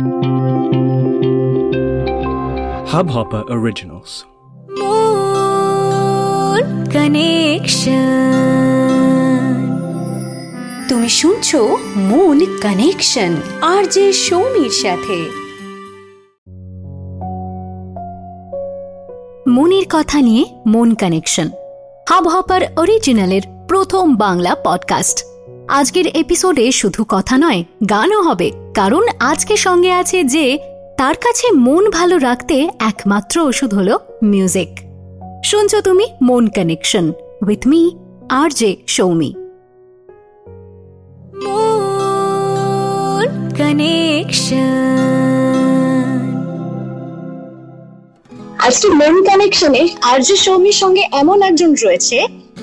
Hubhopper Originals. Connection তুমি শুনছো মন কানেকশন আর যে সৌমির সাথে। মনের কথা নিয়ে মন কানেকশন হাব হপার অরিজিনালের প্রথম বাংলা পডকাস্ট আজকের এপিসোডে শুধু কথা নয়, গানও হবে। কারণ আজকে সঙ্গে আছে যে তার কাছে মন ভালো রাখতে একমাত্র ওষুধ হলো মিউজিক শুনছো তুমি Mon connection with me R J Soumi আজকে মন কানেকশনে আরজে সৌমির সঙ্গে এমন একজন রয়েছে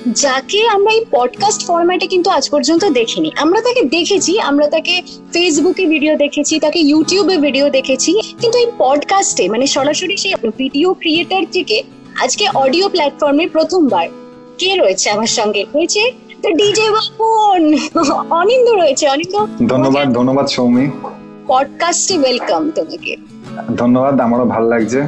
যাকে আমরা এই পডকাস্ট ফরম্যাটে কিন্তু আজ পর্যন্ত দেখিনি। আমরা তাকে দেখেছি আমরা তাকে ফেসবুকে ভিডিও দেখেছি তাকে ইউটিউবে ভিডিও দেখেছি কিন্তু এই পডকাস্টে মানে সরাসরি সেই ভিডিও ক্রিয়েটার থেকে আজকে অডিও প্ল্যাটফর্মে প্রথমবার কে রয়েছে আমার সঙ্গে? রয়েছে তো ডিজে বাপন অনিন্দ রয়েছে। অনিন্দ ধন্যবাদ ধন্যবাদ সৌমি। পডকাস্টে ওয়েলকাম তোমাকে। ধন্যবাদ আমারও ভালো লাগছে।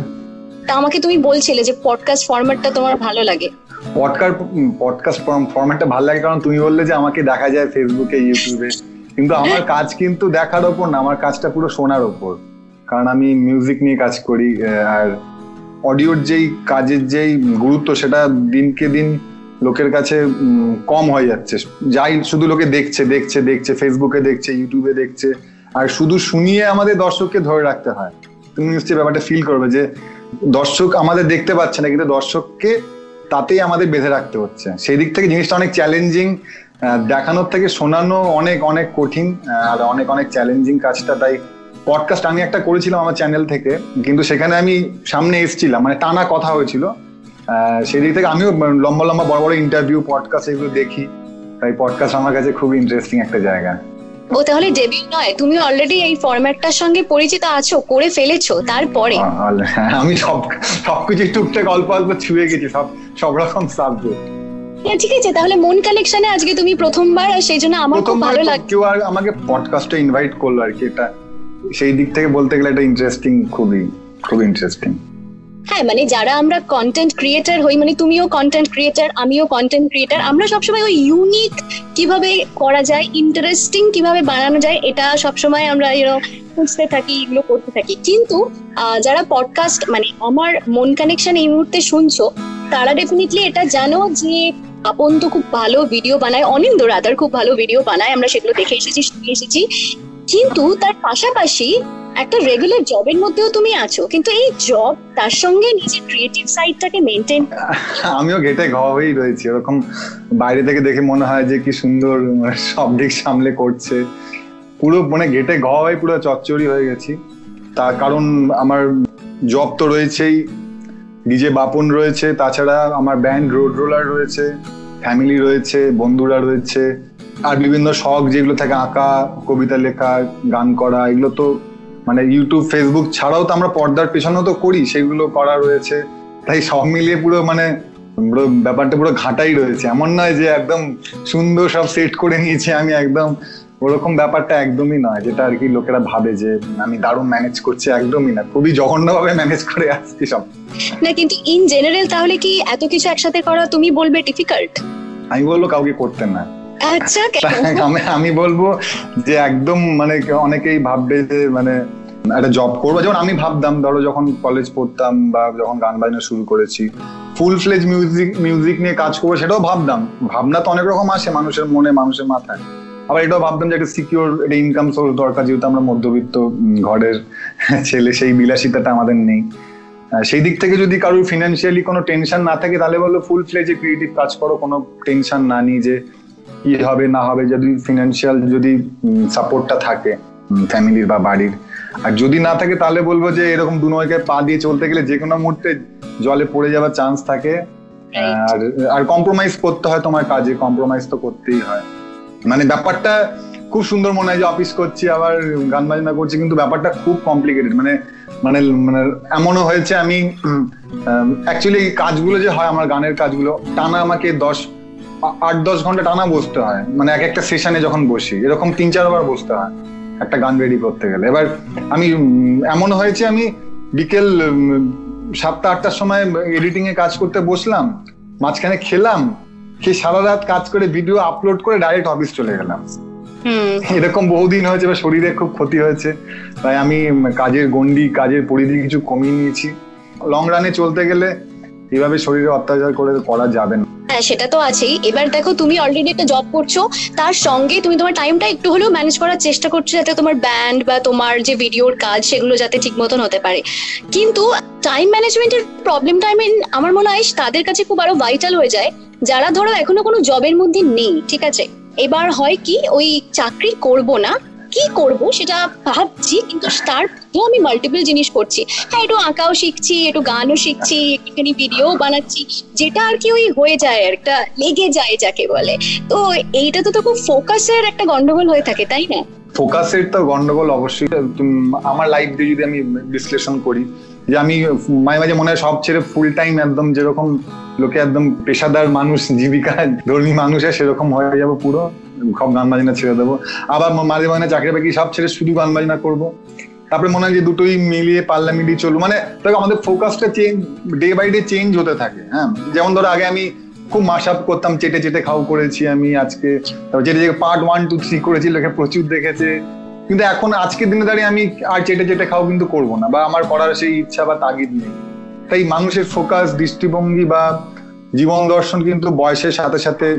তা আমাকে তুমি বলছিলে যে পডকাস্ট ফরম্যাটটা তোমার ভালো লাগে। পডকাস্ট পডকাস্ট ফরম্যাটটা ভালো লাগে কারণ তুমি বললে যে আমাকে দেখা যায় ফেসবুকে ইউটিউবে কিন্তু আমার কাজ কিন্তু দেখার ওপর না আমার কাজটা পুরো শোনার ওপর। কারণ আমি মিউজিক নিয়ে কাজ করি আর অডিওর যেই কাজের যেই গুরুত্ব সেটা দিনকে দিন লোকের কাছে কম হয়ে যাচ্ছে। যাই শুধু লোকে দেখছে দেখছে দেখছে ফেসবুকে দেখছে ইউটিউবে দেখছে আর শুধু শুনিয়ে আমাদের দর্শককে ধরে রাখতে হয়। তুমি নিশ্চয়ই ব্যাপারটা ফিল করবে যে দর্শক আমাদের দেখতে পাচ্ছে না কিন্তু দর্শককে তাতেই আমাদের বেঁধে রাখতে হচ্ছে। সেই দিক থেকে জিনিসটা অনেক চ্যালেঞ্জিং দেখানোর থেকে শোনানো অনেক অনেক কঠিন আর অনেক অনেক চ্যালেঞ্জিং কাজটা। তাই পডকাস্ট আমি একটা করেছিলাম আমার চ্যানেল থেকে, কিন্তু সেখানে আমি সামনে এসেছিলাম মানে টানা কথা হয়েছিল। সেই দিক থেকে আমিও লম্বা লম্বা, বড় বড় ইন্টারভিউ পডকাস্ট এগুলো দেখি। তাই পডকাস্ট আমার কাছে খুব ইন্টারেস্টিং একটা জায়গা। ও তাহলে ডেবিউ নয় তুমি অলরেডি এই ফরম্যাটটার সঙ্গে পরিচিত আছো করে ফেলেছো তারপরে? আমি সব সবকিছু টুকটাক অল্প অল্প ছুঁয়ে গেছি সব সব রকম সাবজেক্ট হ্যাঁ, ঠিক আছে তাহলে মন কালেকশনে আজকে তুমি প্রথমবার আর সেই জন্য আমার খুব ভালো লাগে কেউ আর আমাকে পডকাস্টে ইনভাইট করল আর কি এটা সেই দিক থেকে বলতে গেলে এটা ইন্টারেস্টিং খুবই খুব ইন্টারেস্টিং হ্যাঁ মানে যারা আমরা কন্টেন্ট ক্রিয়েটার হই মানে তুমিও কন্টেন্ট ক্রিয়েটার আমিও কন্টেন্ট ক্রিয়েটার আমরা সবসময় ওই ইউনিক কীভাবে করা যায় ইন্টারেস্টিং কীভাবে বানানো যায়, এটা সবসময় আমরা এরকম খুঁজতে থাকি, এগুলো করতে থাকি। কিন্তু যারা পডকাস্ট মানে আমার মন কানেকশন এই মুহূর্তে শুনছো, তারা ডেফিনেটলি এটা জানো যে, আপন তো খুব ভালো ভিডিও বানায় অনিন্দ রাদার খুব ভালো ভিডিও বানায়, আমরা সেগুলো দেখে এসেছি, শুনে এসেছি। কিন্তু তার পাশাপাশি একটা রেগুলার জবের মধ্যেও তুমি আছো, কিন্তু এই জব তার সঙ্গে নিজের ক্রিয়েটিভ সাইডটাকে মেনটেন আমিও ঘেটে ঘ হয়েই রয়েছি এরকম বাইরে থেকে দেখে মনে হয় যে কি সুন্দর, সব দিক সামলে করছে। পুরো মানে ঘেটে ঘ হয়ে পুরো চচ্চড়ি হয়ে গেছি। তার কারণ আমার জব তো রয়েছেই, ডিজে বাপন রয়েছে, তাছাড়া আমার ব্যান্ড রোড রোলার রয়েছে ফ্যামিলি রয়েছে, বন্ধুরা রয়েছে, আর বিভিন্ন শখ যেগুলো থাকে, আঁকা, কবিতা লেখা, গান করা, এগুলো তো মানে ইউটিউব ফেসবুক ছাড়াও তো আমরা পর্দার পেছনেও তো করি সেগুলো করা রয়েছে। তাই সব মিলিয়ে পুরো মানে পুরো ব্যাপারটা পুরো ঘাটাই রয়েছে। এমন নয় যে একদম সুন্দর সব সেট করে নিয়েছি আমি একদম ওরকম ব্যাপারটা একদমই নয় যেটা আর কি লোকেরা ভাবে যে আমি দারুণ ম্যানেজ করছি একদমই না। খুবই জঘন্যভাবে ম্যানেজ করে আসছি সব। না কিন্তু ইন জেনারেল তাহলে কি এত কিছু একসাথে করা তুমি বলবে ডিফিকাল্ট আমি বলব কাউকে করতে না। আচ্ছা আমি বলব যে একদম মানে অনেকেই ভাববে যে মানে একটা জব করব। যেমন আমি ভাবতাম, ধরো যখন কলেজ পড়তাম বা যখন গান বাজনা শুরু করেছি ফুল ফ্লেজ মিউজিক মিউজিক নিয়ে কাজ করব সেটাও ভাবতাম। ভাবনা তো অনেক রকম আসে মানুষের মনে, মানুষের মাথায়। আবার এটাও ভাবতাম যে একটা সিকিউর একটা ইনকাম সোর্স দরকার, যেহেতু আমরা মধ্যবিত্ত ঘরের ছেলে, সেই বিলাসিতাটা আমাদের নেই। সেই দিক থেকে যদি কারোর ফিনান্সিয়ালি কোনো টেনশন না থাকে, তাহলে বলল ফুল ফ্লেজে ক্রিয়েটিভ কাজ করো, কোনো টেনশন না নিয়ে যে কি হবে না হবে যদি ফিনান্সিয়াল যদি সাপোর্টটা থাকে ফ্যামিলির বা বাড়ির। আর যদি না থাকে তাহলে বলব যে এরকম দু নয়কে পা দিয়ে চলতে গেলে যে কোনো মুহূর্তে জলে পড়ে যাওয়ার চান্স থাকে। আর আর কম্প্রোমাইজ করতে হয় তোমার কাজে কম্প্রোমাইজ তো করতেই হয়। মানে ব্যাপারটা খুব সুন্দর মনে হয় যে অফিস করছি আবার গান বাজনা করছি কিন্তু ব্যাপারটা খুব কমপ্লিকেটেড মানে মানে মানে এমনও হয়েছে আমি অ্যাকচুয়ালি কাজগুলো যে হয় আমার গানের কাজগুলো টানা আমাকে দশ আট দশ ঘণ্টা টানা বসতে হয়। মানে এক একটা সেশনে যখন বসি এরকম তিন চারবার বসতে হয় একটা গান রেডি করতে গেলে। এবার আমি এমন হয়েছে আমি বিকেল সাতটা আটটার সময় এডিটিং এ কাজ করতে বসলাম মাঝখানে খেলাম খেয়ে সারা রাত কাজ করে ভিডিও আপলোড করে ডাইরেক্ট অফিস চলে গেলাম। হুম। এরকম বহুদিন হয়েছে বা শরীরে খুব ক্ষতি হয়েছে। তাই আমি কাজের গন্ডি কাজের পরিধি কিছু কমিয়ে নিয়েছি। লং রানে চলতে গেলে এভাবে শরীরে অত্যাচার করে করা যাবে না। হ্যাঁ সেটা তো আছেই। এবার দেখো, তুমি অলরেডি একটা জব করছ, তার সঙ্গে তুমি তোমার টাইমটা একটু হলেও ম্যানেজ করার চেষ্টা করছ যাতে তোমার ব্যান্ড বা তোমার যে ভিডিওর কাজ, সেগুলো যাতে ঠিক মতন হতে পারে। কিন্তু টাইম ম্যানেজমেন্টের প্রবলেমটা আই মিন আমার মনে হয় তাদের কাছে খুব আরও ভাইটাল হয়ে যায়। যারা ধরো এখনও কোনো জবের মধ্যে নেই, ঠিক আছে? এবার হয় কি, ওই চাকরি করব না। কি করব সেটা ভাবছি, কিন্তু তার মধ্যেও আমি মাল্টিপল জিনিস করছি। হ্যাঁ একটু আঁকাও শিখছি, একটু গানও শিখছি, একটুখানি ভিডিও বানাচ্ছি, যেটা আর কি ওই হয়ে যায়, আর একটা লেগে যায় যাকে বলে। তো এইটা তো তো খুব ফোকাসের একটা গন্ডগোল হয়ে থাকে, তাই না? ফোকাসের তো গন্ডগোল অবশ্যই। আমার লাইফ দিয়ে যদি আমি বিশ্লেষণ করি, যে আমি মাঝে মাঝে মনে হয় সব ছেড়ে ফুল টাইম একদম যেরকম লোকে একদম পেশাদার মানুষ, জীবিকা ধর্মী মানুষের সেরকম হয়ে যাব পুরো। সব গান বাজনা ছেড়ে দেবো। আবার মাঝে মাঝে চাকরি বাকরি সব ছেড়ে শুধু গান বাজনা করব। তারপরে মনে হয় যে দুটোই মিলিয়ে পাল্লা মিলিয়ে চলবো মানে দেখো, আমাদের ফোকাসটা change day by day change হতে থাকে হ্যাঁ? যেমন ধরো, আগে আমি খুব মাস আপ করতাম, চেটে চেটে খাও করেছি আমি আজকে। তারপর চেটে চেটে পার্ট ওয়ান টু থ্রি করেছি, লোকে প্রচুর দেখেছে। কিন্তু এখন আজকের দিনে দাঁড়িয়ে আমি আর চেটে চেটে খাও কিন্তু করব না, বা আমার করার সেই ইচ্ছা বা তাগিদ নেই। তাই মানুষের ফোকাস দৃষ্টিভঙ্গি বা জীবন দর্শন কিন্তু বয়সের সাথে সাথে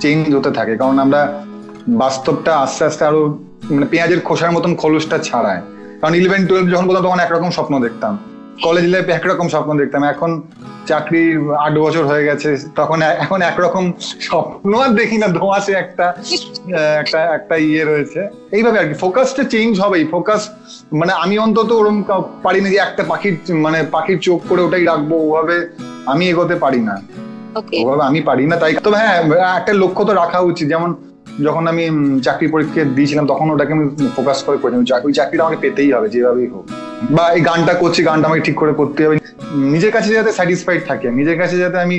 চেঞ্জ হতে থাকে। কারণ আমরা বাস্তবটা আস্তে আস্তে আরও মানে পেঁয়াজের খোসার মতন খোলসটা ছাড়ায়। কারণ ইলেভেন টুয়েলভ যখন করতাম তখন একরকম স্বপ্ন দেখতাম। কলেজ লাইফে একরকম স্বপ্ন দেখতাম। এখন চাকরি আট বছর হয়ে গেছে তখন এখন একরকম স্বপ্ন আর দেখি না ধোঁয়াশে একটা একটা একটা ইয়ে রয়েছে। এইভাবে আর কি ফোকাসটা চেঞ্জ হবেই। ফোকাস মানে আমি অন্তত ওরকম কা- পারি না যে একটা পাখির মানে পাখির চোখ করে ওটাই রাখব ওভাবে আমি এগোতে পারি না। ওভাবে আমি পারি না তাই তবে হ্যাঁ একটা লক্ষ্য তো রাখা উচিত। যেমন যখন আমি চাকরি পরীক্ষা দিয়েছিলাম, তখন ওটাকে আমি ফোকাস করে করেছিলাম চাকরি, চাকরিটা আমাকে পেতেই হবে, যেভাবেই হোক। বা এই গানটা করছি, গানটা আমাকে ঠিক করে করতে হবে। নিজের কাছে যাতে স্যাটিসফাইড থাকে, নিজের কাছে যাতে আমি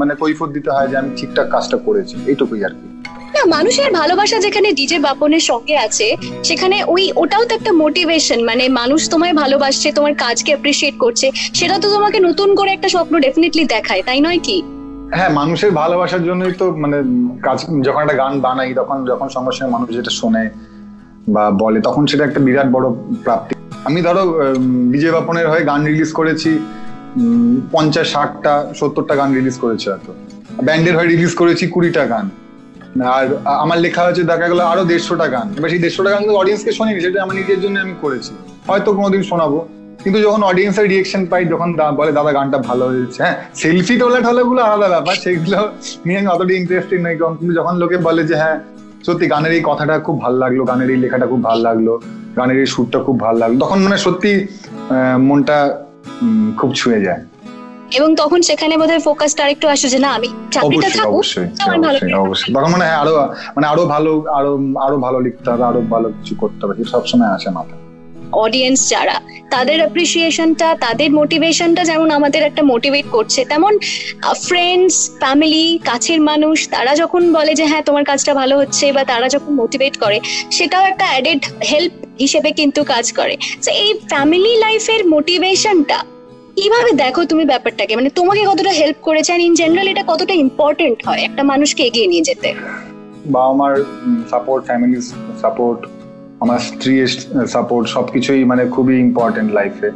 মানে কৈফত দিতে হয় যে আমি ঠিকঠাক কাজটা করেছি, এইটুকুই আর কি। না, মানুষের ভালোবাসা যেখানে ডিজে বাপনের সঙ্গে আছে, সেখানে ওই, ওটাও তো একটা মোটিভেশন মানে মানুষ তোমায় ভালোবাসছে, তোমার কাজকে অ্যাপ্রিসিয়েট করছে, সেটা তো তোমাকে নতুন করে একটা স্বপ্ন ডেফিনেটলি দেখায়, তাই নয় কি? হ্যাঁ মানুষের ভালোবাসার জন্যই তো মানে কাজ, যখন একটা গান বানাই, তখন যখন সঙ্গে সঙ্গে মানুষ যেটা শোনে বা বলে, তখন সেটা একটা বিরাট বড় প্রাপ্তি। আমি ধরো বিজয় বাপনের হয়ে গান রিলিজ করেছি পঞ্চাশ, ষাটটা, সত্তরটা গান রিলিজ করেছি হয়তো। ব্যান্ডের হয়ে রিলিজ করেছি কুড়িটা গান। আর আমার লেখা হয়েছে, দেখা গেলো আরও দেড়শোটা গান। এবার সেই দেড়শোটা গান অডিয়েন্সকে শোনেনি, সেটা আমার নিজের জন্য আমি করেছি। হয়তো কোনোদিন শোনাবো। কিন্তু যখন অডিয়েন্সের রিয়েকশন পাই যখন বলে দাদা গানটা ভালো হয়েছে। হ্যাঁ সেলফি তোলা গুলো আলাদা ব্যাপার। সেগুলো নিয়ে আমি অতটা ইন্টারেস্টেড নই কিন্তু যখন লোকে বলে যে হ্যাঁ সত্যি গানের এই কথাটা খুব ভালো লাগল গানের এই লেখাটা খুব ভালো লাগল গানের এই সুরটা খুব ভালো লাগল তখন মানে সত্যি মনটা খুব ছুঁয়ে যায়। এবং তখন সেখানে বোধহয় ফোকাসটা আরেকটু আসে যে না আমি চাকরিটা অবশ্যই থাকুক অবশ্যই ভালো অবশ্যই অবশ্যই। তখন মানে আরও মানে আরও ভালো আরও আরও ভালো লিখতে হবে আরও ভালো কিছু করতে হবে সবসময় আসে মাথায়। অডিয়েন্স যারা তাদের অ্যাপ্রিসিয়েশনটা তাদের মোটিভেশনটা যেমন আমাদের একটা মোটিভেট করছে, তেমন ফ্রেন্ডস ফ্যামিলি কাছের মানুষ, তারা যখন বলে যে হ্যাঁ তোমার কাজটা ভালো হচ্ছে বা তারা যখন মোটিভেট করে, সেটাও একটা অ্যাডেড হেল্প হিসেবে কিন্তু কাজ করে। তো এই ফ্যামিলি লাইফের মোটিভেশনটা কীভাবে দেখো তুমি ব্যাপারটাকে? মানে তোমাকে কতটা হেল্প করেছে? ইন জেনারেল এটা কতটা ইম্পর্টেন্ট হয়? একটা মানুষকে এগিয়ে নিয়ে যেতে। বাবা মার সাপোর্ট ফ্যামিলি সাপোর্ট আমার স্ত্রীর সাপোর্ট সবকিছুই মানে খুবই ইম্পর্টেন্ট লাইফে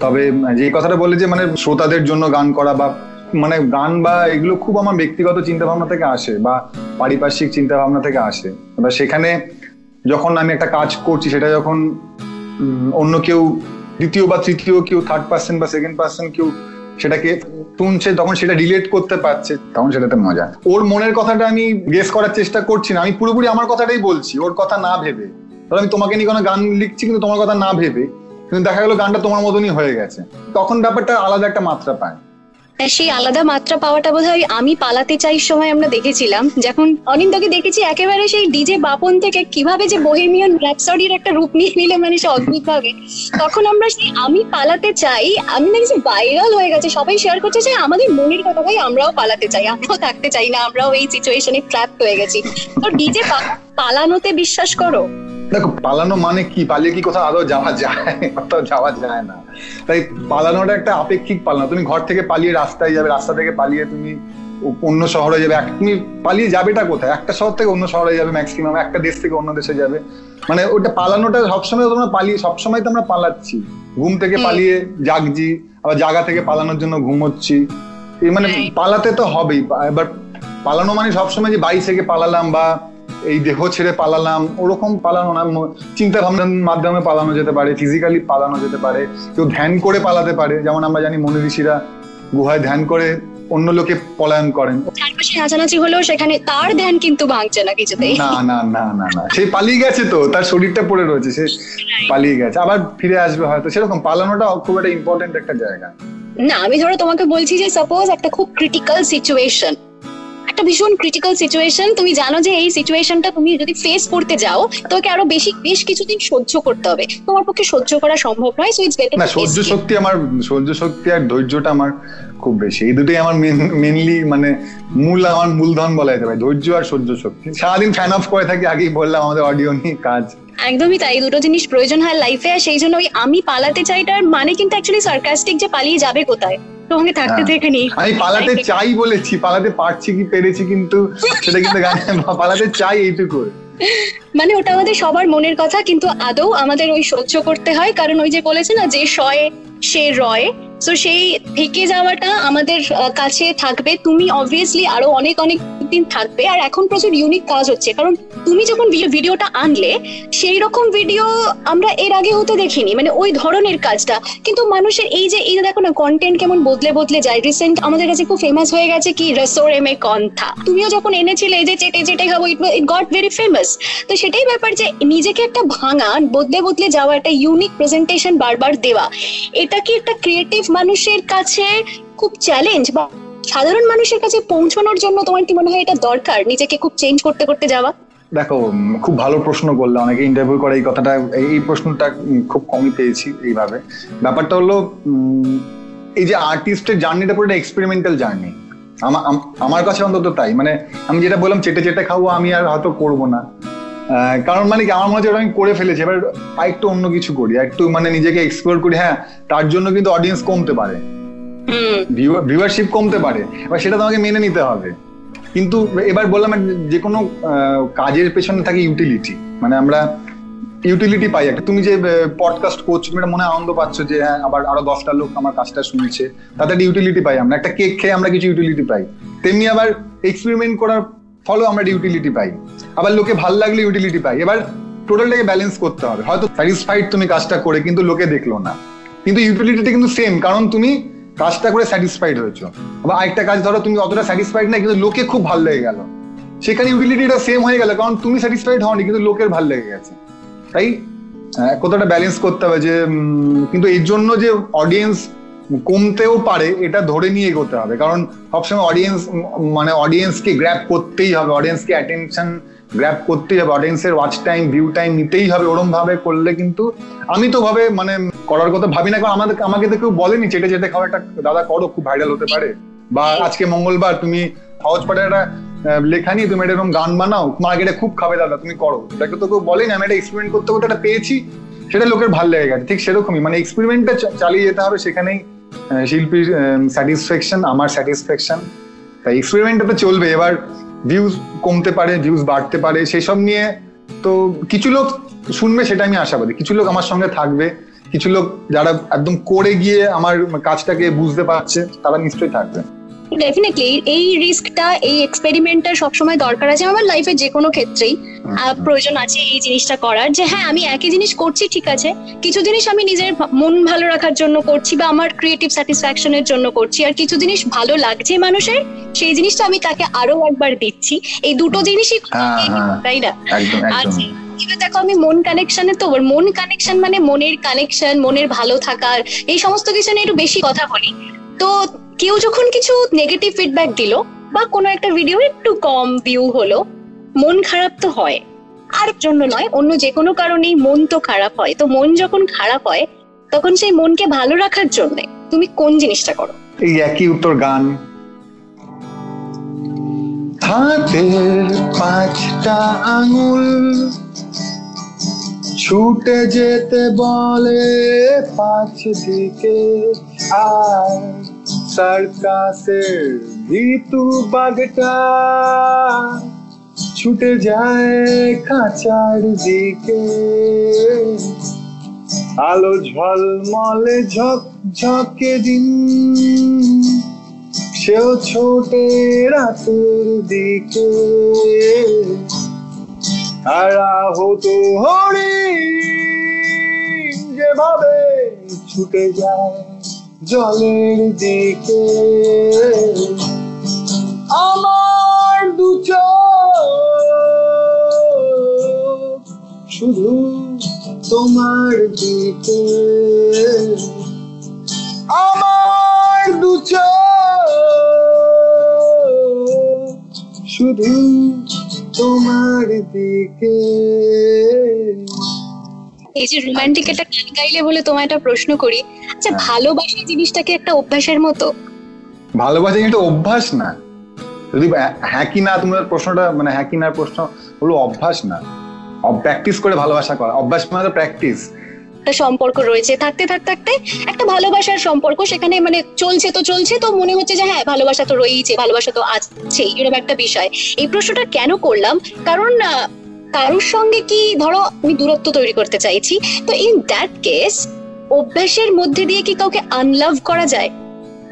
তবে যে কথাটা বলে যে মানে শ্রোতাদের জন্য গান করা বা মানে গান বা এগুলো খুব আমার ব্যক্তিগত চিন্তা ভাবনা থেকে আসে বা পারিপার্শ্বিক চিন্তা ভাবনা থেকে আসে। এবার সেখানে যখন আমি একটা কাজ করছি, সেটা যখন অন্য কেউ দ্বিতীয় বা তৃতীয় কেউ থার্ড পার্সন বা সেকেন্ড পার্সন কেউ সেটাকে শুনছে তখন সেটা রিলেট করতে পারছে, তখন সেটাতে মজা। ওর মনের কথাটা আমি গেস করার চেষ্টা করছি না। আমি পুরোপুরি আমার কথাটাই বলছি, ওর কথা না ভেবে। আমি তোমাকে নিয়ে কোনো গান লিখছি কিন্তু তোমার কথা না ভেবে কিন্তু দেখা গেলো গানটা তোমার মতনই হয়ে গেছে। তখন ব্যাপারটা আলাদা একটা মাত্রা পায়। হ্যাঁ, সেই আলাদা মাত্রা পাওয়াটা বোধ হয় আমি পালাতে চাই সময় আমরা দেখেছিলাম যখন অনিন্দকে দেখেছি একেবারে সেই ডিজে বাপন থেকে কীভাবে যে বোহেমিয়ান র্যাপসডির একটা রূপ নিয়ে নিলে মানে সে অদ্ভুত ভাবে তখন আমরা সেই আমি পালাতে চাই আমি দেখছি ভাইরাল হয়ে গেছে সবাই শেয়ার করছে যে আমাদের মনের কথা ভাই আমরাও পালাতে চাই আমরাও থাকতে চাই না আমরাও এই সিচুয়েশনে ট্র্যাপ হয়ে গেছি। তো ডিজে পালানোতে বিশ্বাস করো দেখো পালানো মানে কি? পালিয়ে কি কোথাও আদৌ যাওয়া যায়? কোথাও যাওয়া যায় না। তাই পালানোটা একটা আপেক্ষিক পালানো। তুমি ঘর থেকে পালিয়ে রাস্তায় যাবে রাস্তা থেকে পালিয়ে তুমি অন্য শহরে যাবে। তুমি পালিয়ে যাবেটা কোথায়? একটা শহর থেকে অন্য শহরে যাবে ম্যাক্সিমাম একটা দেশ থেকে অন্য দেশে যাবে। মানে ওটা পালানোটা সবসময় তোমরা পালিয়ে সবসময় তো আমরা পালাচ্ছি। ঘুম থেকে পালিয়ে জাগছি আবার জাগা থেকে পালানোর জন্য ঘুমোচ্ছি। মানে পালাতে তো হবেই এবার পালানো মানে সবসময় যে বাড়ি থেকে পালালাম বা এই দেহ ছেড়ে পালালাম ওরকম পালানো না চিন্তা ভাবনার মাধ্যমে পালানো যেতে পারে ফিজিক্যালি পালানো যেতে পারে কেউ ধ্যান করে পালাতে পারে যেমন আমরা জানি মনি ঋষিরা গুহায় ধ্যান করে অন্য লোকে পলায়ন করেন। চারপাশে নাচানাচি হলেও সেখানে তার ধ্যান কিন্তু ভাঙছে না কিছুতেই না না না না না সে পালিয়ে গেছে তো তার শরীরটা পড়ে রয়েছে সে পালিয়ে গেছে আবার ফিরে আসবে হয়তো সেরকম পালানোটা খুব একটা ইম্পর্টেন্ট একটা জায়গা। না আমি ধরো তোমাকে বলছি যে সাপোজ একটা খুব ক্রিটিক্যাল সিচুয়েশন একটা ভীষণ ক্রিটিক্যাল সিচুয়েশন তুমি জানো যে এই সিচুয়েশনটা তুমি যদি ফেস করতে যাও তোমাকে আরও বেশি বেশ কিছুদিন সহ্য করতে হবে। তোমার পক্ষে সহ্য করা সম্ভব নয় সো ইটস বেটার না সহ্য শক্তি আমার সহ্য শক্তি আর ধৈর্যটা আমার খুব বেশি। এই দুটোই আমার মেনলি মানে মূল আমার মূলধন বলা যেতে পারে। ধৈর্য আর সহ্য শক্তি। সারাদিন ফ্যান অফ করে থাকি আগেই বললাম আমাদের অডিও নিয়ে কাজ। একদমই তাই দুটো জিনিস প্রয়োজন হয় লাইফে আর সেই জন্য ওই আমি পালাতে চাইটার মানে কিন্তু অ্যাকচুয়ালি সার্কাস্টিক যে পালিয়ে যাবে কোথায়? তোমাকে থাকতে থেকে নেই আমি পালাতে চাই বলেছি পালাতে পারছি কি পেরেছি কিন্তু সেটা কিন্তু গানে পালাতে চাই এইটুকু। মানে ওটা আমাদের সবার মনের কথা, কিন্তু আদৌ আমাদের ওই সহ্য করতে হয়। কারণ ওই যে বলেছে না, যে শয়ে সে রয়। তো সেই থেকে যাওয়াটা আমাদের কাছে থাকবে। তুমি অবভিয়াসলি আরও অনেক অনেক দিন থাকবে। আর এখন প্রচুর ইউনিক কাজ হচ্ছে। কারণ তুমি যখন ভিডিওটা আনলে, সেই রকম ভিডিও আমরা এর আগে হতে দেখিনি। মানে ওই ধরনের কাজটা। কিন্তু মানুষের এই যে, এই দেখো না কন্টেন্ট কেমন বদলে বদলে যায়। রিসেন্ট আমাদের কাছে খুব ফেমাস হয়ে গেছে কি? রসোর এম এ কন্থা তুমিও যখন এনেছিলে যে চেটে চেটে খাব ইট গট ভেরি ফেমাস তো সেটাই ব্যাপার যে নিজেকে একটা ভাঙা, বদলে বদলে যাওয়া একটা ইউনিক প্রেজেন্টেশন বারবার দেওয়া, এটা কি একটা ক্রিয়েটিভ মানুষের কাছে খুব চ্যালেঞ্জ বা সাধারণ মানুষের কাছে পৌঁছানোর জন্য তোমার কি মনে হয় এটা দরকার নিজেকে খুব চেঞ্জ করতে করতে যাওয়া? দেখো, খুব ভালো প্রশ্ন করলে, অনেকে ইন্টারভিউ করে এই কথাটা, এই প্রশ্নটা খুব কমই পেয়েছি এইভাবে। ব্যাপারটা হলো এই যে আর্টিস্টের জার্নিটা পুরো এক্সপেরিমেন্টাল জার্নি আমার কাছে অন্তত তাই। মানে আমি যেটা বললাম, চেটে চেটে খাব, আমি আর হয়তো করব না। কারণ মানে কি আমার মনে হচ্ছে আমি করে ফেলেছি। এবার আরেকটু অন্য কিছু করি একটু মানে নিজেকে এক্সপ্লোর করি হ্যাঁ তার জন্য কিন্তু অডিয়েন্স কমতে পারে। ভিউয়ারশিপ কমতে পারে। এবার সেটা তোমাকে মেনে নিতে হবে। কিন্তু এবার বললাম যে কোনো কাজের পেছনে থাকে ইউটিলিটি মানে আমরা ইউটিলিটি পাই। একটা তুমি যে পডকাস্ট করছ তুমি মনে আনন্দ পাচ্ছ যে হ্যাঁ আবার আরও দশটা লোক আমার কাজটা শুনছে। তাদের ইউটিলিটি পাই আমরা। একটা কেক খেয়ে আমরা কিছু ইউটিলিটি পাই। তেমনি আবার এক্সপেরিমেন্ট করার ফলেও আমরা ইউটিলিটি পাই। আবার লোকে ভালো লাগলে ইউটিলিটি পাই এবার টোটালটাকে ব্যালেন্স করতে হবে। হয়তো স্যাটিসফাইড তুমি কাজটা করে, কিন্তু লোকে দেখল না। কিন্তু ইউটিলিটিটা কিন্তু সেম কারণ তুমি কাজটা করে স্যাটিসফাইড হয়েছো। বা আরেকটা কাজ ধরো, তুমি অতটা স্যাটিসফাইড না, কিন্তু লোকে খুব ভালো লেগে গেল। সেখানে ইউটিলিটিটা সেম হয়ে গেল, কারণ তুমি স্যাটিসফাইড হওনি, কিন্তু লোকের ভালো লেগে গেছে। তাই কতটা ব্যালেন্স করতে হবে যে কিন্তু এর জন্য যে অডিয়েন্স কমতেও পারে, এটা ধরে নিয়ে এগোতে হবে। কারণ সবসময় অডিয়েন্স মানে অডিয়েন্সকে গ্র্যাপ করতেই হবে অডিয়েন্সকে অ্যাটেনশন গ্র্যাপ করতেই হবে অডিয়েন্সের ওয়াচ টাইম ভিউ টাইম নিতেই হবে ওরম ভাবে করলে কিন্তু আমি তো ভাবে মানে করার কথা ভাবি না, কারণ আমাদের, আমাকে তো কেউ বলেনি, চেটে চেটে খাওয়া একটা দাদা করো, খুব ভাইরাল হতে পারে। বা আজকে মঙ্গলবার তুমি সহজ পাঠে একটা লেখা নিয়ে তুমি এরকম গান বানাও মার্কেটে খুব খাবে দাদা, তুমি করো। এটাকে তো কেউ বলেনি, আমি এটা এক্সপেরিমেন্ট করতে করতে একটা পেয়েছি, সেটা লোকের ভালো লেগে গেছে, ঠিক সেরকমই। মানে এক্সপেরিমেন্টটা চালিয়ে যেতে হবে, সেখানেই শিল্পীর স্যাটিসফ্যাকশন আমার স্যাটিসফ্যাকশন তাই এক্সপেরিমেন্টটা তো চলবে, এবার ভিউজ কমতে পারে ভিউজ বাড়তে পারে, সেসব নিয়ে তো কিছু লোক শুনবে, সেটা আমি আশাবাদী। কিছু লোক আমার সঙ্গে থাকবে, কিছু লোক যারা একদম করে গিয়ে আমার কাজটাকে বুঝতে পারছে, তারা নিশ্চয়ই থাকবে। ডেফিনেটলি এই রিস্কটা এই এক্সপেরিমেন্টটা সবসময় দরকার আছে আমার লাইফে যে কোনো ক্ষেত্রেই প্রয়োজন আছে এই জিনিসটা করার যে হ্যাঁ আমি একই জিনিস করছি ঠিক আছে। কিছু জিনিস আমি নিজের মন ভালো রাখার জন্য করছি বা আমার ক্রিয়েটিভ স্যাটিসফ্যাকশনের জন্য করছি। আর কিছু জিনিস ভালো লাগছে মানুষের সেই জিনিসটা আমি তাকে আরও একবার দিচ্ছি। এই দুটো জিনিসই হ্যাঁ, হ্যাঁ। তাই না? আচ্ছা এবার দেখো আমি মন কানেকশনে তো মন কানেকশন মানে মনের কানেকশন মনের ভালো থাকার এই সমস্ত কিছু নিয়ে একটু বেশি কথা বলি। তো কেউ যখন কিছু নেগেটিভ ফিডব্যাক দিল বা কোনো একটা ভিডিও একটু কম ভিউ হলো, মন খারাপ তো হয়। আর জন্য নয়, অন্য যে কোনো কারণেই মন তো খারাপ হয়। তো মন যখন খারাপ হয়, তখন সেই মনকে ভালো রাখার জন্য তুমি কোন জিনিসটা করো? এই একই উত্তর গান। হাতের পাঁচটা আঙুল, ছুটে যেতে বলে পাঁচ দিকে আর সার্কাসের ভিতু বাঘটা ছুটে যায় খাঁচার দিকে। আলো ঝলমলে ঝকঝকে দিন, সেও ছোটে রাতের দিকে। আর আহত হরিণ যেভাবে ছুটে যায়। জলের দিকে। আমার দু চোখ শুধু তোমার দিকে। আমার দু চোখ শুধু তোমার দিকে। এই যে রোমান্টিক একটা গান গাইলে বলে তোমায় একটা প্রশ্ন করি আচ্ছা ভালোবাসা জিনিসটাকে একটা অভ্যাসের মতো? ভালোবাসা কিন্তু অভ্যাস না। যদি হ্যাঁ কি না তোমার প্রশ্নটা মানে হ্যাঁ কি না প্রশ্ন হলো অভ্যাস না। প্র্যাকটিস করে ভালোবাসা করা। অভ্যাস মানে তো প্র্যাকটিস একটা সম্পর্ক রয়েছে। থাকতে থাকতে থাকতে একটা ভালোবাসার সম্পর্ক সেখানে মানে চলছে তো চলছে তো মনে হচ্ছে যে হ্যাঁ ভালোবাসা তো রয়েছে ভালোবাসা তো আছে এরকম একটা বিষয়। এই প্রশ্নটা কেন করলাম? কারণ কারোর সঙ্গে কি ধরো আমি দূরত্ব তৈরি করতে চাইছি। তো ইন দ্যাট কেস অভ্যাসের মধ্যে দিয়ে কি কাউকে আনলাভ করা যায়?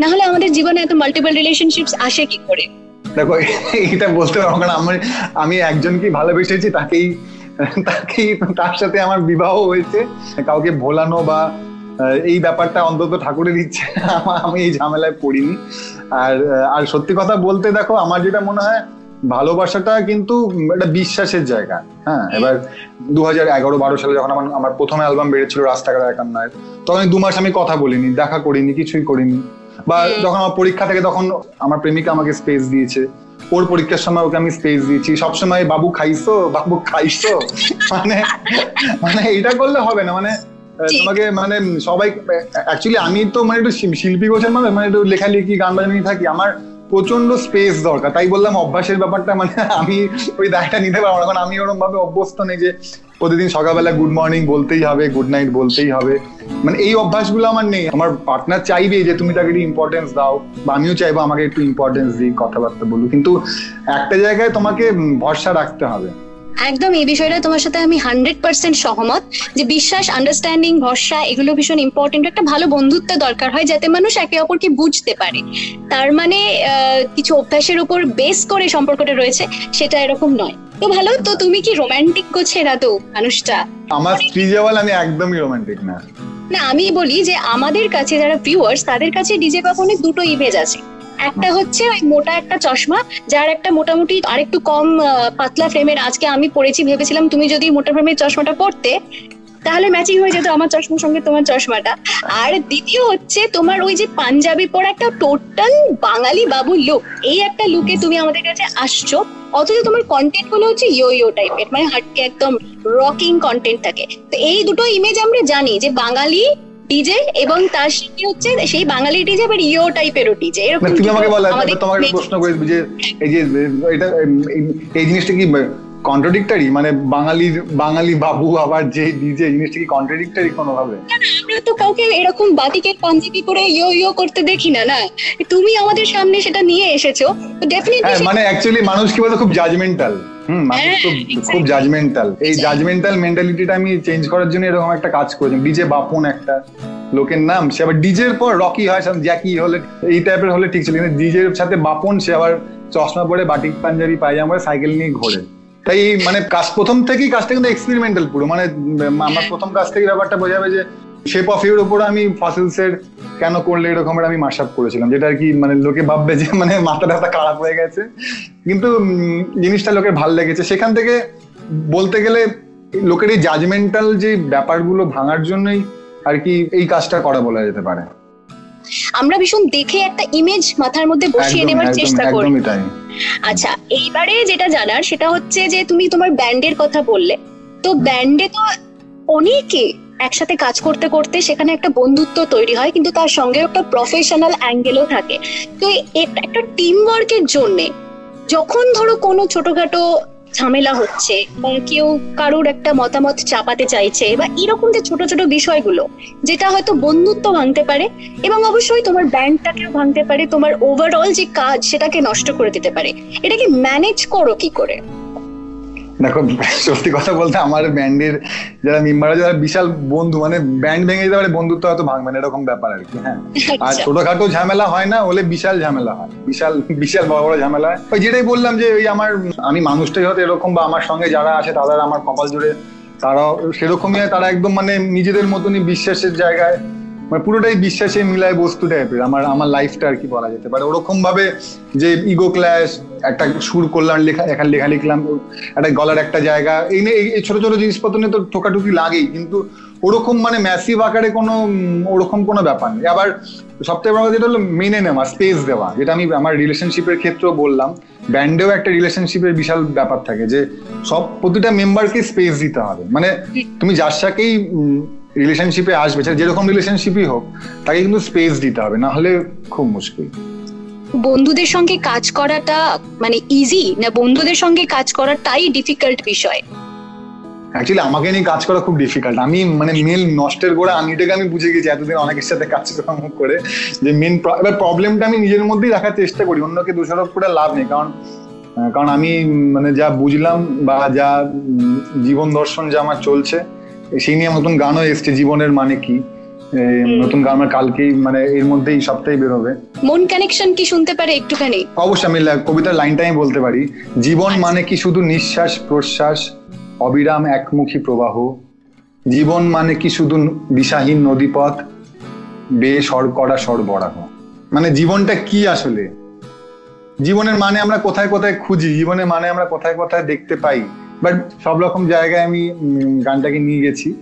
না হলে আমাদের জীবনে এত মাল্টিপল রিলেশনশিপস আসে কি করে? দেখো, এটা বলতে পারব কারণ আমি আমি একজনকে ভালোবেসেছি, তাকেই তাকেই, তার সাথে আমার বিবাহ হয়েছে। কাউকে ভোলানো বা এই ব্যাপারটা অন্তত ঠাকুরের আমা- আমি এই ঝামেলায় পড়িনি। আর আর সত্যি কথা বলতে দেখো, আমার যেটা মনে হয় ভালোবাসাটা কিন্তু একটা বিশ্বাসের জায়গা হ্যাঁ? এবার দু হাজার এগারো বারো সালে যখন আমার আমার প্রথম অ্যালবাম বেড়েছিল রাস্তাঘাট একান্নায় তখন দু মাস আমি কথা বলিনি দেখা করিনি কিছুই করিনি। বা যখন আমার পরীক্ষা থেকে তখন আমার প্রেমিকা আমাকে স্পেস দিয়েছে ওর পরীক্ষার সময় ওকে আমি স্পেস দিয়েছি। সবসময় বাবু খাইছো? বাবু খাইছো? মানে মানে এটা করলে হবে না মানে তোমাকে মানে সবাই অ্যাকচুয়ালি আমি তো মানে একটু শিল্পী গোছের মানে মানে একটু লেখালেখি গান বাজানি থাকি। আমার প্রচণ্ড স্পেস দরকার। তাই বললাম অভ্যাসের ব্যাপারটা মানে আমি ওই দায়টা নিতে পারব না। আমি ওরকম ভাবে অভ্যস্ত নেই যে প্রতিদিন সকালবেলা গুড মর্নিং বলতেই হবে গুড নাইট বলতেই হবে। মানে এই অভ্যাসগুলো আমার নেই। আমার পার্টনার চাইবে যে তুমি তাকে একটু ইম্পর্টেন্স দাও, বা আমিও চাইব আমাকে একটু ইম্পর্টেন্স দিই কথাবার্তা বলু কিন্তু একটা জায়গায় তোমাকে ভরসা রাখতে হবে। একদম এই বিষয়টা তোমার সাথে আমি হান্ড্রেড পার্সেন্ট সহমত যে বিশ্বাস আন্ডারস্ট্যান্ডিং ভরসা এগুলো ভীষণ ইম্পর্টেন্ট একটা ভালো বন্ধুত্ব দরকার হয় যাতে মানুষ একে অপরকে বুঝতে পারে। তার মানে কিছু অভ্যাসের উপর বেস করে সম্পর্কটা রয়েছে সেটা এরকম নয়। তো ভালো তো তুমি কি রোমান্টিক গোছের আদৌ মানুষটা? আমার স্ত্রী যাওয়াল আমি একদমই রোমান্টিক না। না আমি বলি যে আমাদের কাছে যারা ভিউয়ার্স তাদের কাছে ডিজে পাপনের দুটো ইমেজ আছে। একটা হচ্ছে ওই মোটা একটা চশমা, যার একটা মোটামুটি আরেকটু কম পাতলা ফ্রেমের আজকে আমি পড়েছি, ভেবেছিলাম তুমি যদি মোটা ফ্রেমের চশমাটা পরতে তাহলে ম্যাচিং হয়ে যেত আমার চশমার সঙ্গে তোমার চশমাটা। আর দ্বিতীয় হচ্ছে তোমার ওই যে পাঞ্জাবি পরা একটা টোটাল বাঙালি বাবু লুক এই একটা লুকে তুমি আমাদের কাছে আসছো। অথচ তোমার কন্টেন্টগুলো হচ্ছে ইয়ো ইয়ো টাইপের মানে হাটকে একদম রকিং কন্টেন্ট থাকে। তো এই দুটো ইমেজ আমরা জানি যে বাঙালি ডিজে এবং তার সাথে হচ্ছে সেই বাঙালি ডিজে বা ইয়ো টাইপেরও ডিজে এরকম তুমি আমাকে বলো তোমাকে প্রশ্ন করে যে এই যে এটা এই জিনিসটা কি কন্ট্রাডিক্টারি মানে বাঙালির বাঙালি বাবু আবার যে ডিজে জিনিসটা কি কন্ট্রাডিক্টারি কোনো? ভাবে আমরা তো কাউকে এরকম বাতিকের পাঞ্জাবি করে ইয়ো ইয়ো করতে দেখি না না? তুমি আমাদের সামনে সেটা নিয়ে এসেছ তো হ্যাঁ ডেফিনেটলি মানে অ্যাকচুয়ালি মানুষ কি বলতো খুব জাজমেন্টাল হুম মানুষ হ্যাঁ, খুব জাজমেন্টাল এই জাজমেন্টাল মেন্টালিটিটা আমি চেঞ্জ করার জন্য এরকম একটা কাজ করেছি। ডিজে বাপন একটা লোকের নাম সে আবার ডিজের পর রকি হয় জ্যাকি হলে এই টাইপের হলে ঠিক ছিল। কিন্তু ডিজের সাথে বাপন সে আবার চশমা পরে বাটিক পাঞ্জাবি পায়জামা পরে সাইকেল নিয়ে ঘোরে। তাই মানে কাজ প্রথম থেকেই কাজটা কিন্তু এক্সপেরিমেন্টাল পুরো। মানে আমার প্রথম কাজ থেকে ব্যাপারটা বোঝা যাবে যে শেপ অফ ইউর উপর আমি ফাসিলস এর কেন করলে এরকমের আমি মাসাপ করেছিলাম। যেটা আর কি মানে লোকে ভাববে যে মানে মাথা টাথা খারাপ হয়ে গেছে। কিন্তু জিনিসটা লোকের ভালো লেগেছে। সেখান থেকে বলতে গেলে লোকের এই জাজমেন্টাল যে ব্যাপারগুলো ভাঙার জন্যই আর কি এই কাজটা করা বলা যেতে পারে। আমরা ভীষণ দেখে একটা ইমেজ মাথার মধ্যে বসিয়ে নেওয়ার চেষ্টা করি। একদমই তাই। আচ্ছা এইবারে যেটা জানার সেটা হচ্ছে যে তুমি তোমার ব্যান্ডের কথা বললে। তো ব্যান্ডে তো অনেকে একসাথে কাজ করতে করতে সেখানে একটা বন্ধুত্ব তৈরি হয়, কিন্তু তার সঙ্গে একটা প্রফেশনাল অ্যাঙ্গেলও থাকে। তো একটা টিম ওয়ার্কের জন্যে যখন ধরো কোনো ছোটখাটো ঝামেলা হচ্ছে বা কেউ কারোর একটা মতামত চাপাতে চাইছে বা এরকম যে ছোট ছোট বিষয়গুলো, যেটা হয়তো বন্ধুত্ব ভাঙতে পারে এবং অবশ্যই তোমার ব্যান্ডটাকেও ভাঙতে পারে, তোমার ওভারঅল যে কাজ সেটাকে নষ্ট করে দিতে পারে। এটাকে ম্যানেজ করো কি করে? দেখো সত্যি কথা বলতে আমার ব্যান্ডের যারা মেম্বার আছে যারা বিশাল বন্ধু মানে ব্যান্ড ভেঙে যেতে পারে বন্ধুত্ব হয়তো ভাঙবে না এরকম ব্যাপার আর কি হ্যাঁ আর আচ্ছা। ছোটখাটো ঝামেলা হয় না হলে বিশাল ঝামেলা হয় বিশাল বিশাল বড় বড় ঝামেলা হয় ওই যেটাই বললাম যে ওই আমার আমি মানুষটাই হয়তো এরকম বা আমার সঙ্গে যারা আছে তাদের আমার কপাল জুড়ে তারাও সেরকমই হয়, তারা একদম মানে নিজেদের মতনই বিশ্বাসের জায়গায় মানে পুরোটাই বিশ্বাসে মিলায় বস্তু টাইপের আমার আমার লাইফটা আর কি বলা যেতে পারে। ওরকম ভাবে যে ইগো ক্ল্যাশ একটা সুর করলাম লেখা এখানে লেখা লিখলাম, একটা গলার একটা জায়গা, এই নিয়ে, এই ছোট ছোট জিনিসপত্র নিয়ে তো ঠোকাঠুকি লাগেই, কিন্তু ওরকম মানে ম্যাসিভ আকারে কোনো, ওরকম কোনো ব্যাপার নেই। আবার সবথেকে বড় যেটা হলো, মেনে নেওয়া স্পেস দেওয়া, যেটা আমি আমার রিলেশনশিপের ক্ষেত্রেও বললাম, ব্যান্ডেও একটা রিলেশনশিপের বিশাল ব্যাপার থাকে যে সব প্রতিটা মেম্বারকে স্পেস দিতে হবে। মানে তুমি যার সাথেই রিলেশনশিপে আসবে যেরকম রিলেশনশিপই হোক তাকে কিন্তু স্পেস দিতে হবে না হলে খুব মুশকিল। বন্ধুদের সঙ্গে কাজ করাটা মানে ইজি না বন্ধুদের সঙ্গে কাজ করাটাই ডিফিকাল্ট বিষয়? অ্যাকচুয়ালি আমাকে নিয়ে কাজ করা খুব ডিফিকাল্ট আমি মানে মেন নষ্টের গোড়া আমি এটাকে আমি বুঝে গেছি এতদিন অনেকের সাথে কাজ কাজকর্ম করে যে মেন এবার প্রবলেমটা আমি নিজের মধ্যেই রাখার চেষ্টা করি অন্যকে দোষারোপ করে লাভ নেই। কারণ কারণ আমি মানে যা বুঝলাম বা যা জীবন দর্শন যা আমার চলছে সেই নিয়ে নতুন গানও এসছে জীবনের মানে কি? নতুন গান আমার কালকেই মানে এর মধ্যেই সপ্তাহে বেরোবে। মন কানেকশন কি শুনতে পারে একটুখানি? অবশ্যই আমি কবিতার লাইনটা আমি বলতে পারি। জীবন আচ্ছা। মানে কি শুধু নিঃশ্বাস প্রশ্বাস? অবিরাম একমুখী প্রবাহ। জীবন মানে কি শুধু দিশাহীন নদীপথ? বে সরকরা সরবরাহ মানে জীবনটা কি আসলে? জীবনের মানে আমরা কোথায় কোথায় খুঁজি? জীবনের মানে আমরা কোথায় কোথায় দেখতে পাই? বাট সব রকম জায়গায় আমি গানটাকে নিয়ে গেছি।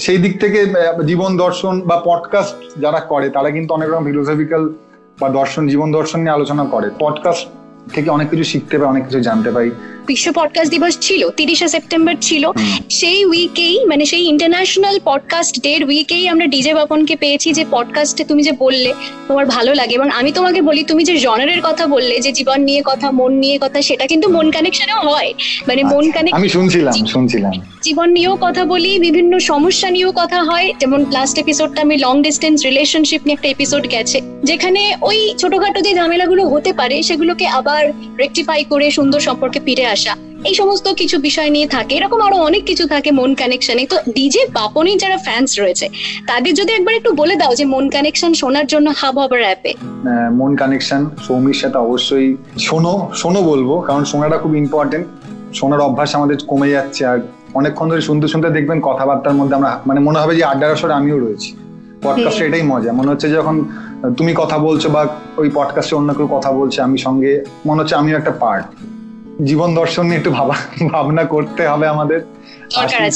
সেই দিক থেকে জীবন দর্শন বা পডকাস্ট যারা করে, তারা কিন্তু অনেক রকম ফিলোসফিক্যাল বা দর্শন, জীবন দর্শন নিয়ে আলোচনা করে। পডকাস্ট থেকে অনেক কিছু শিখতে পাই অনেক কিছু জানতে পাই বিশ্ব পডকাস্ট দিবস ছিল তিরিশে সেপ্টেম্বর ছিল। সেই উইকেই মানে সেই ইন্টারন্যাশনাল পডকাস্ট ডের উইকেই আমরা ডিজে বাপনকে পেয়েছি যে পডকাস্টে তুমি যে বললে তোমার ভালো লাগে। এবং আমি তোমাকে বলি তুমি যে জনারের কথা বললে যে জীবন নিয়ে কথা মন নিয়ে কথা সেটা কিন্তু মন কানেকশনও হয়। মানে মন কানেকশন কানেক্ট আমি শুনছিলাম শুনছিলাম। জীবন নিয়েও কথা বলি, বিভিন্ন সমস্যা নিয়েও কথা হয়। যেমন লাস্ট এপিসোডটা আমি লং ডিস্টেন্স রিলেশনশিপ নিয়ে একটা এপিসোড গেছে, যেখানে ওই ছোটখাটো যে ঝামেলাগুলো হতে পারে, সেগুলোকে আবার রেকটিফাই করে সুন্দর সম্পর্কে ফিরে আসা, এই সমস্ত কিছু বিষয় নিয়ে থাকে। এরকম আরও অনেক কিছু থাকে মন কানেকশনে তো ডিজে বাপনি যারা ফ্যান্স রয়েছে, তাদের যদি একবার একটু বলে দাও যে মন কানেকশন শোনার জন্য হাব হবার অ্যাপে মন কানেকশন সৌমির সাথে অবশ্যই শোনো শোনো বলব, কারণ শোনাটা খুব ইম্পর্টেন্ট শোনার অভ্যাস আমাদের কমে যাচ্ছে আর অনেকক্ষণ ধরে শুনতে শুনতে দেখবেন কথাবার্তার মধ্যে আমরা মানে মনে হবে যে আড্ডার আসরে আমিও রয়েছি। পডকাস্টে এটাই মজা। মনে হচ্ছে যখন তুমি কথা বলছো বা ওই পডকাস্টে অন্য কেউ কথা বলছে আমি সঙ্গে মনে হচ্ছে আমিও একটা পার্ট জীবন দর্শন নিয়ে একটু ভাবা ভাবনা করতে হবে আমাদের।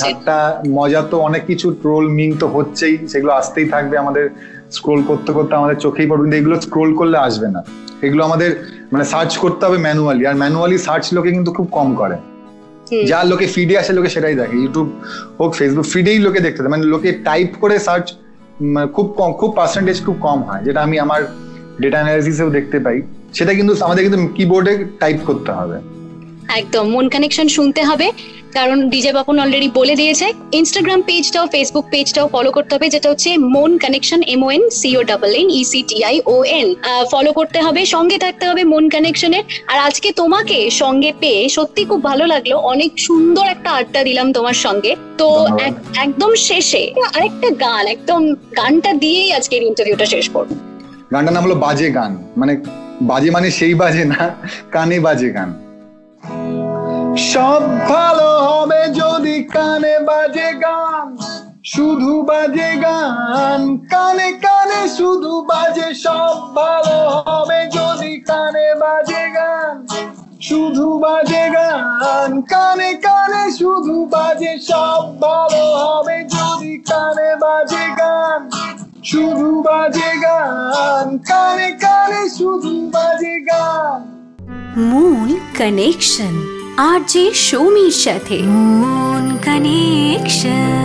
ঠাট্টা মজা তো অনেক কিছু ট্রোল মিং তো হচ্ছেই সেগুলো আসতেই থাকবে আমাদের। স্ক্রোল করতে করতে আমাদের চোখেই পড়বে কিন্তু এগুলো স্ক্রোল করলে আসবে না। এগুলো আমাদের মানে সার্চ করতে হবে ম্যানুয়ালি আর ম্যানুয়ালি সার্চ লোকে কিন্তু খুব কম করে। যা লোকে ফিডে আসে লোকে সেটাই দেখে। ইউটিউব হোক ফেসবুক ফিডেই লোকে দেখতে মানে লোকে টাইপ করে সার্চ খুব কম খুব পার্সেন্টেজ খুব কম হয় যেটা আমি আমার ডেটা অ্যানালিসিসেও দেখতে পাই। সেটা কিন্তু আমাদের কিন্তু কিবোর্ডে টাইপ করতে হবে। একদম মন কানেকশন শুনতে হবে। কারণ ডিজে বাপন অলরেডি বলে দিয়েছে ইনস্টাগ্রাম পেজটাও ফেসবুক পেজটাও ফলো করতে হবে যেটা হচ্ছে Mon connection M N C O double N E C T I O N follow করতে হবে সঙ্গে থাকতে হবে মন কানেকশনের আর আজকে তোমাকে সঙ্গে পেয়ে সত্যি খুব ভালো লাগল অনেক সুন্দর একটা আড্ডা দিলাম তোমার সঙ্গে। তো এক- একদম শেষে আরেকটা গান একদম গানটা দিয়েই আজকের ইন্টারভিউটা শেষ করব। গানটার নাম হলো বাজে গান। মানে বাজে মানে সেই বাজে না কানে বাজে গান। সব ভালো হবে যদি কানে বাজে গান, শুধু বাজে গান। কানে কানে শুধু বাজে, সব ভালো হবে যদি কানে বাজে গান, শুধু বাজে গান। কানে কানে শুধু বাজে, সব ভালো হবে যদি কানে বাজে গান, শুধু বাজে গান। কানে কানে শুধু বাজে গান। মূল কানেকশন आरजे ഷോമി સાથે कनेक्शन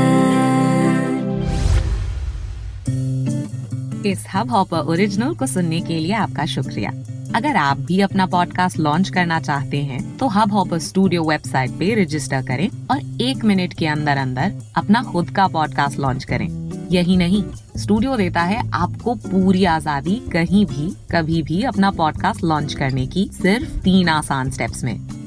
इस हब हॉपर ओरिजिनल को सुनने के लिए आपका शुक्रिया। अगर आप भी अपना पॉडकास्ट लॉन्च करना चाहते हैं तो हब हॉपर स्टूडियो वेबसाइट पे रजिस्टर करें और एक मिनट के अंदर अंदर अपना खुद का पॉडकास्ट लॉन्च करें। यही नहीं स्टूडियो देता है आपको पूरी आज़ादी कहीं भी कभी भी अपना पॉडकास्ट लॉन्च करने की सिर्फ़ तीन आसान स्टेप्स में।